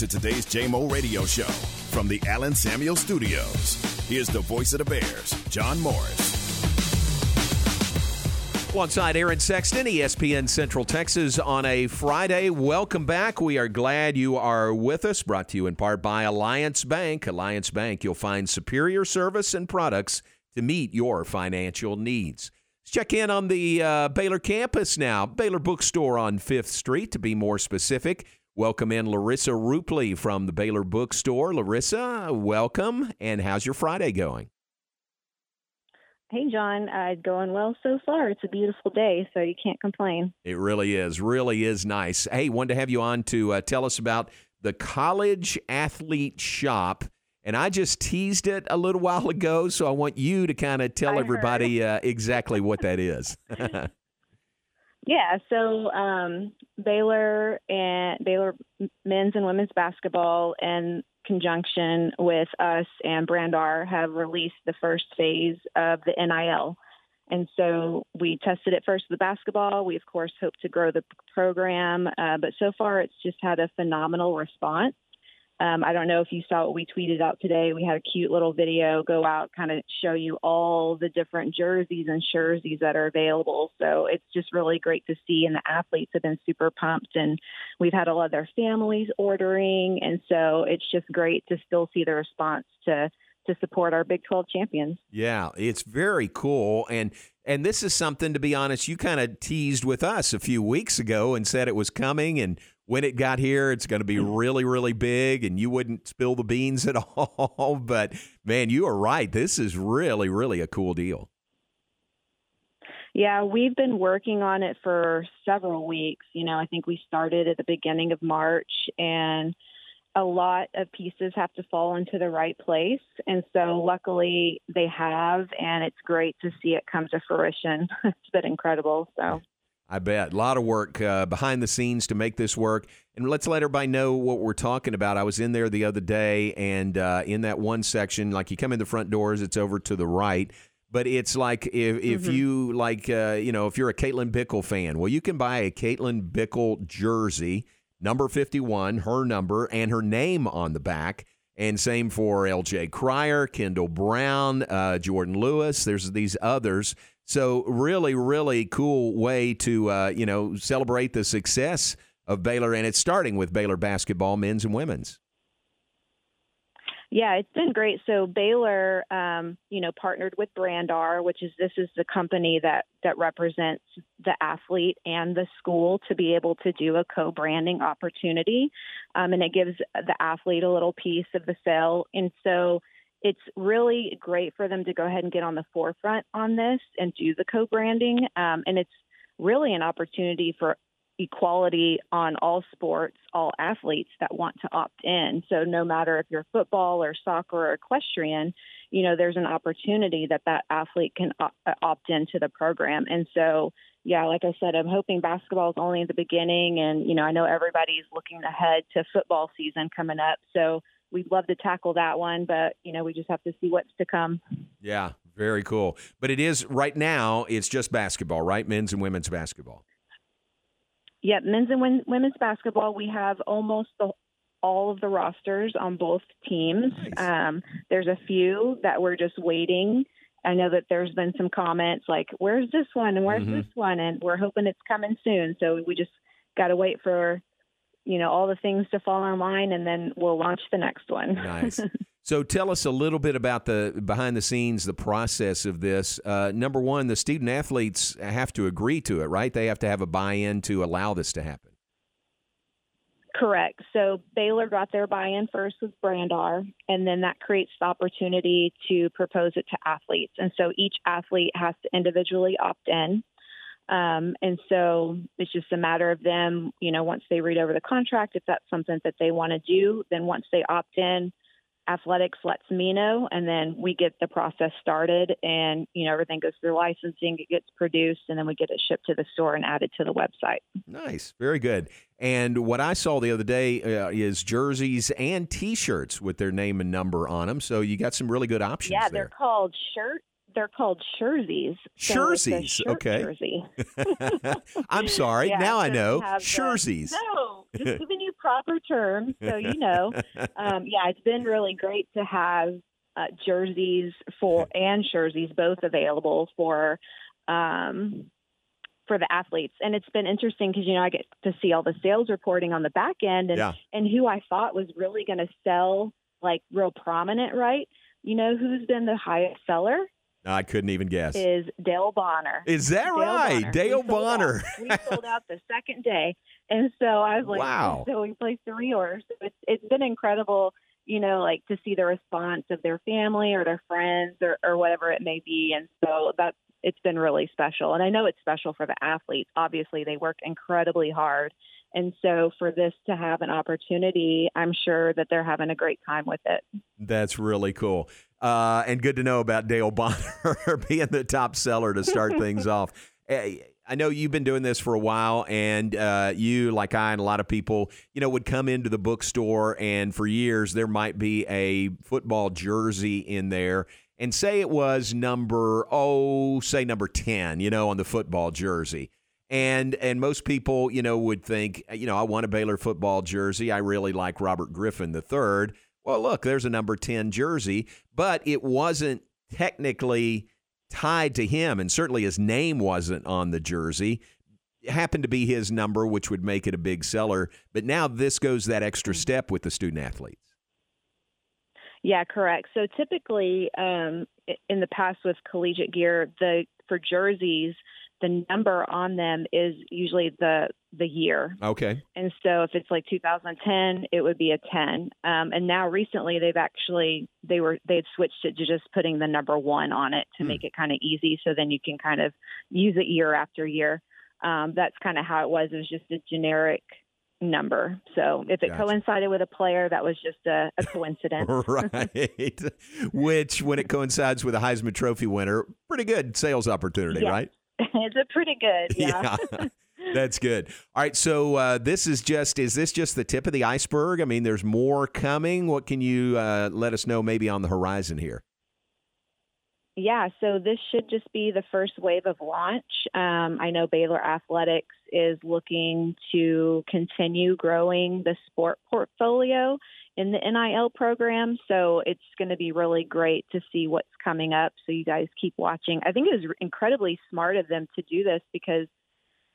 to today's JMO radio show from the Allen Samuel Studios. Here's the voice of the Bears, John Morris. Alongside Aaron Sexton, ESPN Central Texas on a Friday. Welcome back. We are glad you are with us. Brought to you in part by Alliance Bank. Alliance Bank, you'll find superior service and products to meet your financial needs. Let's check in on the uh, Baylor campus now. Baylor Bookstore on Fifth Street, to be more specific. Welcome in Larissa Rupley from the Baylor Bookstore. Larissa, welcome. And how's your Friday going? Hey, John. Uh, going well so far. It's a beautiful day, so you can't complain. It really is. Really is nice. Hey, wanted to have you on to uh, tell us about the College Athlete Shop. And I just teased it a little while ago, so I want you to kind of tell I everybody uh, exactly what that is. Yeah, so um, Baylor and Baylor men's and women's basketball, in conjunction with us and Brandr, have released the first phase of the NIL. And so we tested it first with basketball. We of course hope to grow the program, uh, but so far it's just had a phenomenal response. Um, I don't know if you saw what we tweeted out today. We had a cute little video go out, kind of show you all the different jerseys and jerseys that are available. So it's just really great to see, and the athletes have been super pumped, and we've had a lot of their families ordering, and so it's just great to still see the response to to support our Big 12 champions. Yeah, it's very cool and and this is something to be honest you kind of teased with us a few weeks ago and said it was coming and when it got here it's going to be hmm. really really big and you wouldn't spill the beans at all but man you are right this is really really a cool deal. Yeah, we've been working on it for several weeks. You know, I think we started at the beginning of March and a lot of pieces have to fall into the right place. And so luckily they have, and it's great to see it come to fruition. it's been incredible. So. I bet. A lot of work uh, behind the scenes to make this work. And let's let everybody know what we're talking about. I was in there the other day, and uh, in that one section, like you come in the front doors, it's over to the right. But it's like if, if Mm-hmm. you like, uh, you know, if you're a Caitlin Bickle fan, well, you can buy a Caitlin Bickle jersey, number 51, her number, and her name on the back. And same for LJ Cryer, Kendall Brown, uh, Jordan Lewis. There's these others. So really, really cool way to uh, you know celebrate the success of Baylor, and it's starting with Baylor basketball, men's and women's. Yeah, it's been great. So Baylor, um, you know, partnered with Brandr, which is this is the company that that represents the athlete and the school to be able to do a co-branding opportunity, um, and it gives the athlete a little piece of the sale. And so it's really great for them to go ahead and get on the forefront on this and do the co-branding, um, and it's really an opportunity for equality on all sports, all athletes that want to opt in. So no matter if you're football or soccer or equestrian, you know, there's an opportunity that that athlete can op- uh, opt into the program. And so, yeah, like I said, I'm hoping basketball is only the beginning. And, you know, I know everybody's looking ahead to football season coming up. So we'd love to tackle that one, but, you know, we just have to see what's to come. Yeah, very cool. But it is right now. It's just basketball, right? Men's and women's basketball. Yep, men's and women's basketball, we have almost the, all of the rosters on both teams. Nice. Um, there's a few that we're just waiting. I know that there's been some comments like, "Where's this one?" and "Where's Mhm. this one?" and we're hoping it's coming soon. So we just got to wait for, you know, all the things to fall in line, and then we'll launch the next one. Nice. so tell us a little bit about the behind the scenes, the process of this. Uh, number one, the student athletes have to agree to it, right? They have to have a buy-in to allow this to happen. Correct. So Baylor got their buy-in first with Brandr, and then that creates the opportunity to propose it to athletes. And so each athlete has to individually opt in. Um, and so it's just a matter of them, you know, once they read over the contract, if that's something that they want to do, then once they opt in, athletics lets me know, and then we get the process started, and you know everything goes through licensing, it gets produced, and then we get it shipped to the store and added to the website. Nice, very good. And what I saw the other day uh, is jerseys and T-shirts with their name and number on them. So you got some really good options Yeah, they're called shirt. They're called jerseys. So Jerseys, shirt okay. Jersey. I'm sorry. Yeah, now I know jerseys. No, just when you proper terms. So you know, um, yeah, it's been really great to have uh, jerseys for and jerseys both available for um, for the athletes. And it's been interesting because you know I get to see all the sales reporting on the back end and Yeah. and who I thought was really going to sell like real prominent, right? You know who's been the highest seller I couldn't even guess. is Dale Bonner. Is that Dale right? Bonner. Dale We sold out. Bonner. we sold out the second day, and so I was like, Wow. So we placed the reorder. So it's it's been incredible, you know, like to see the response of their family or their friends or or whatever it may be, and so that's it's been really special. And I know it's special for the athletes. Obviously, they work incredibly hard. And so, for this to have an opportunity, I'm sure that they're having a great time with it. That's really cool. Uh, and good to know about Dale Bonner being the top seller to start things off. Eh, I know you've been doing this for a while, and uh, you, like I, and a lot of people, you know, would come into the bookstore, and for years there might be a football jersey in there, and say it was number oh, say number ten, you know, on the football jersey. And and most people, you know, would think, you know, I want a Baylor football jersey. I really like Robert Griffin III. Well, look, there's a number 10 jersey, but it wasn't technically tied to him, and certainly his name wasn't on the jersey. It happened to be his number, which would make it a big seller. But now this goes that extra step with the student athletes. Yeah, correct. So typically, um, in the past with collegiate gear, the for jerseys, the number on them is usually the the year. Okay. And so if it's like 2010, it would be a 10. Um, and now recently they've actually they were they've switched it to just putting the number one on it to Hmm. make it kind of easy. So then you can kind of use it year after year. Um, that's kind of how it was. It was just a generic number. So if it Gotcha. coincided with a player, that was just a, a coincidence. right. Which, when it coincides with a Heisman Trophy winner, pretty good sales opportunity, right? it's a pretty good, yeah. That's good. All right, so uh, this is just is this just the tip of the iceberg? I mean, there's more coming. What can you uh, let us know maybe on the horizon here? Yeah, so this should just be the first wave of launch. Um, I know Baylor Athletics is looking to continue growing the sport portfolio in the NIL program. So it's going to be really great to see what's coming up. So you guys keep watching. I think it was incredibly smart of them to do this because,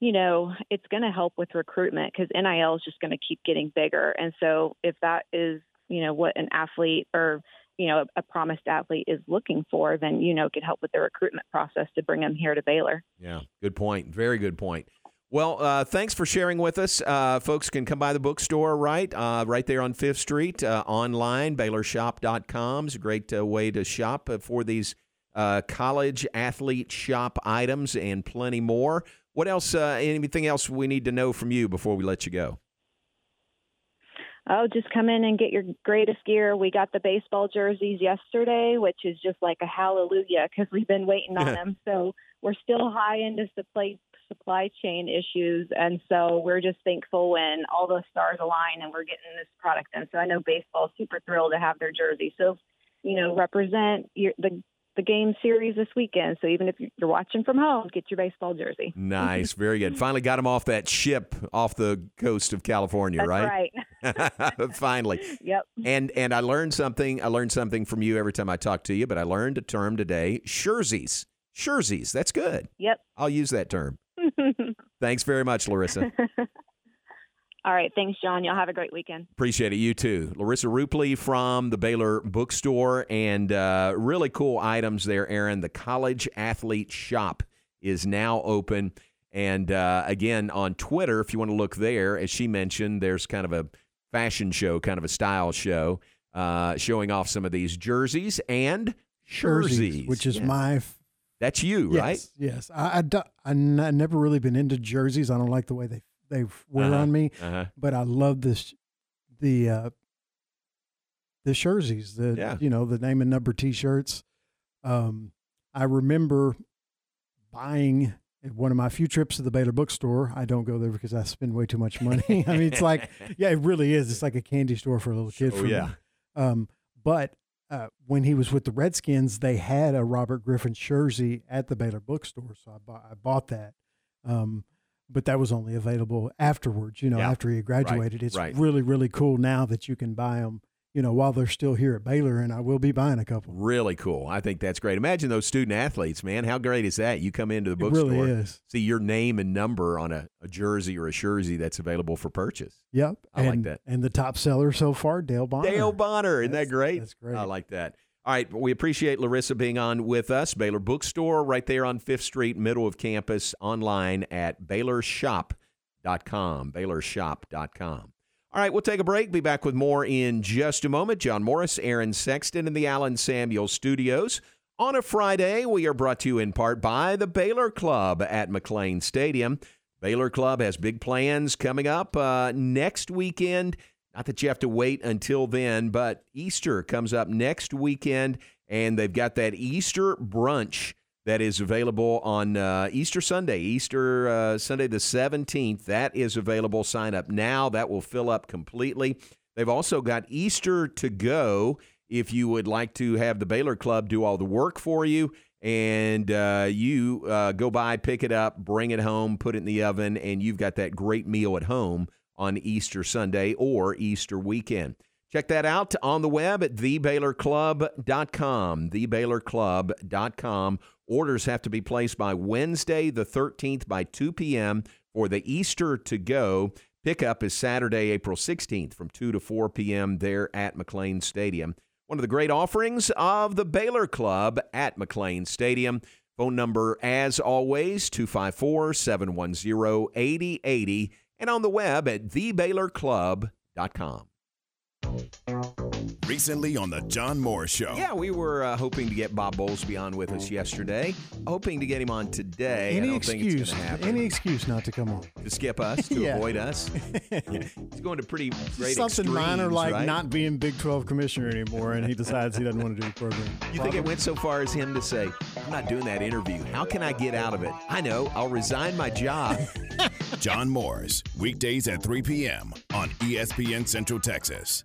you know, it's going to help with recruitment because NIL is just going to keep getting bigger. And so if that is, you know, what an athlete or you know, a, promised athlete is looking for, then, you know, could help with the recruitment process to bring them here to Baylor. Yeah, good point. Very good point. Well, uh, thanks for sharing with us. Uh, folks can come by the bookstore, right? Uh, right there on Fifth Street, uh, online, BaylorShop.com is a great uh, way to shop uh, for these college athlete shop items and plenty more. What else? Anything else we need to know from you before we let you go? Oh, just come in and get your greatest gear. We got the baseball jerseys yesterday, which is just like a hallelujah because we've been waiting on them. So we're still high into supply supply chain issues, and so we're just thankful when all the stars align and we're getting this product in. So I know baseball's super thrilled to have their jersey. So you know, represent your, the the game series this weekend. So even if you're watching from home, get your baseball jersey. Nice, very good. Finally got them off that ship off the coast of California, That's right? right. Finally. yep. And and I learned something. I learned something from you every time I talk to you. But I learned a term today: Shirseys. Shirseys. That's good. Yep. I'll use that term. Thanks very much, Larissa. All right. Thanks, John. Y'all have a great weekend. Appreciate it. You too. Larissa Rupley from the Baylor Bookstore and uh, really cool items there, Aaron. The College Athlete Shop is now open. And uh, again, on Twitter, if you want to look there, as she mentioned, there's kind of a fashion show, kind of a style show, uh, showing off some of these jerseys and jerseys, which is Yeah. my f- That's you, yes, right? Yes, I, I, do- I n- I never really been into jerseys. I don't like the way they they wear Uh-huh. on me, Uh-huh. but I love this the uh, the jerseys. The Yeah. you know the name and number T-shirts. Um, I remember buying at one of my few trips to the Baylor bookstore. I don't go there because I spend way too much money. I mean, it's like yeah, it really is. It's like a candy store for a little kid. Oh, for me. yeah. Um, but uh, when he was with the Redskins, they had a Robert Griffin jersey at the Baylor bookstore, so I bought I bought that. Um, but that was only available afterwards. You know, Yeah. after he graduated. It's right. really really cool now that you can buy them. You know, while they're still here at Baylor, and I will be buying a couple. Really cool. I think that's great. Imagine those student athletes, man. How great is that? You come into the bookstore, really see your name and number on a, a jersey or a jersey that's available for purchase. Yep, I like that. And the top seller so far, Dale Bonner. Dale Bonner. Isn't that great? that's great. I like that. All right. We appreciate Larissa being on with us. Baylor Bookstore right there on Fifth Street, middle of campus, online at BaylorShop.com. BaylorShop.com. All right, we'll take a break. Be back with more in just a moment. John Morris, Aaron Sexton in the Allen Samuel studios. On a Friday, we are brought to you in part by the Baylor Club at McLane Stadium. Baylor Club has big plans coming up uh, next weekend. Not that you have to wait until then, but Easter comes up next weekend, and they've got that Easter brunch that is available on uh, Easter Sunday, Easter uh, Sunday the 17th. That is available. Sign up now. That will fill up completely. They've also got Easter to go if you would like to have the Baylor Club do all the work for you. And uh, you uh, go by, pick it up, bring it home, put it in the oven, and you've got that great meal at home on Easter Sunday or Easter weekend. Check that out on the web at thebaylorclub.com. Thebaylorclub.com. Orders have to be placed by Wednesday, the 13th, by 2 p.m. for the Easter to go. Pickup is Saturday, April 16th from 2 to 4 p.m. there at McLane Stadium. One of the great offerings of the Baylor Club at McLane Stadium. Phone number, as always, 254 710 8080, and on the web at thebaylorclub.com. Recently on the John Moore Show. Yeah, we were uh, hoping to get Bob Bowlesby on with us yesterday. Hoping to get him on today. I Any don't think it's excuse, happen. any excuse not to come on. to skip us, to Yeah. avoid us. He's going to pretty great Something minor extremes, like right? not being Big 12 commissioner anymore, and he decides he doesn't want to do the program. You think it went so far as him to say, I'm not doing that interview. How can I get out of it? I know, I'll resign my job. John Morris, weekdays at 3 p.m. on ESPN Central Texas.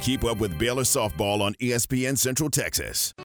Keep up with Baylor softball on ESPN Central Texas.